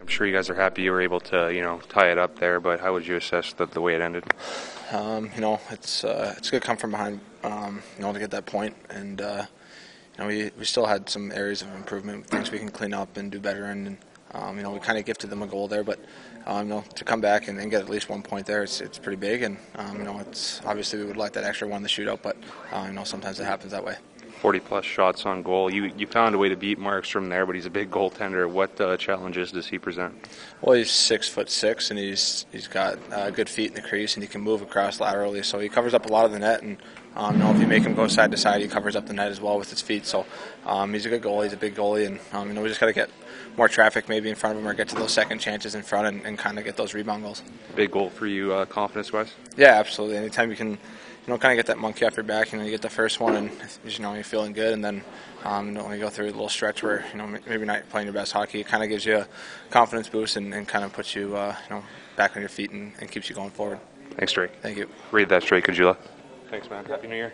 I'm sure you guys are happy you were able to, you know, tie it up there, but how would you assess the, the way it ended? Um, you know, it's uh, it's good come from behind, um, you know, to get that point, and uh, you know, we, we still had some areas of improvement, things we can clean up and do better, and, and um, you know, we kind of gifted them a goal there, but um, you know, to come back and, and get at least one point there, it's it's pretty big, and um, you know, it's obviously we would like that extra one in the shootout, but uh, you know, sometimes it happens that way. 40 plus shots on goal. You you found a way to beat Markstrom there, but he's a big goaltender. What uh, challenges does he present? Well, he's six foot six, and he's he's got uh, good feet in the crease, and he can move across laterally. So he covers up a lot of the net, and um, you know if you make him go side to side, he covers up the net as well with his feet. So um, he's a good goalie. He's a big goalie, and um, you know we just got to get more traffic maybe in front of him, or get to those second chances in front, and, and kind of get those rebound goals. Big goal for you, uh, confidence wise. Yeah, absolutely. Anytime you can you know, kind of get that monkey off your back. You know, you get the first one, and you know you're feeling good, and then um, you know, when you go through a little stretch where you know maybe not playing your best hockey, it kind of gives you a confidence boost and, and kind of puts you uh, you know back on your feet and, and keeps you going forward. Thanks, Drake. Thank you. Read that straight, Caggiula. Thanks, man. Happy New Year.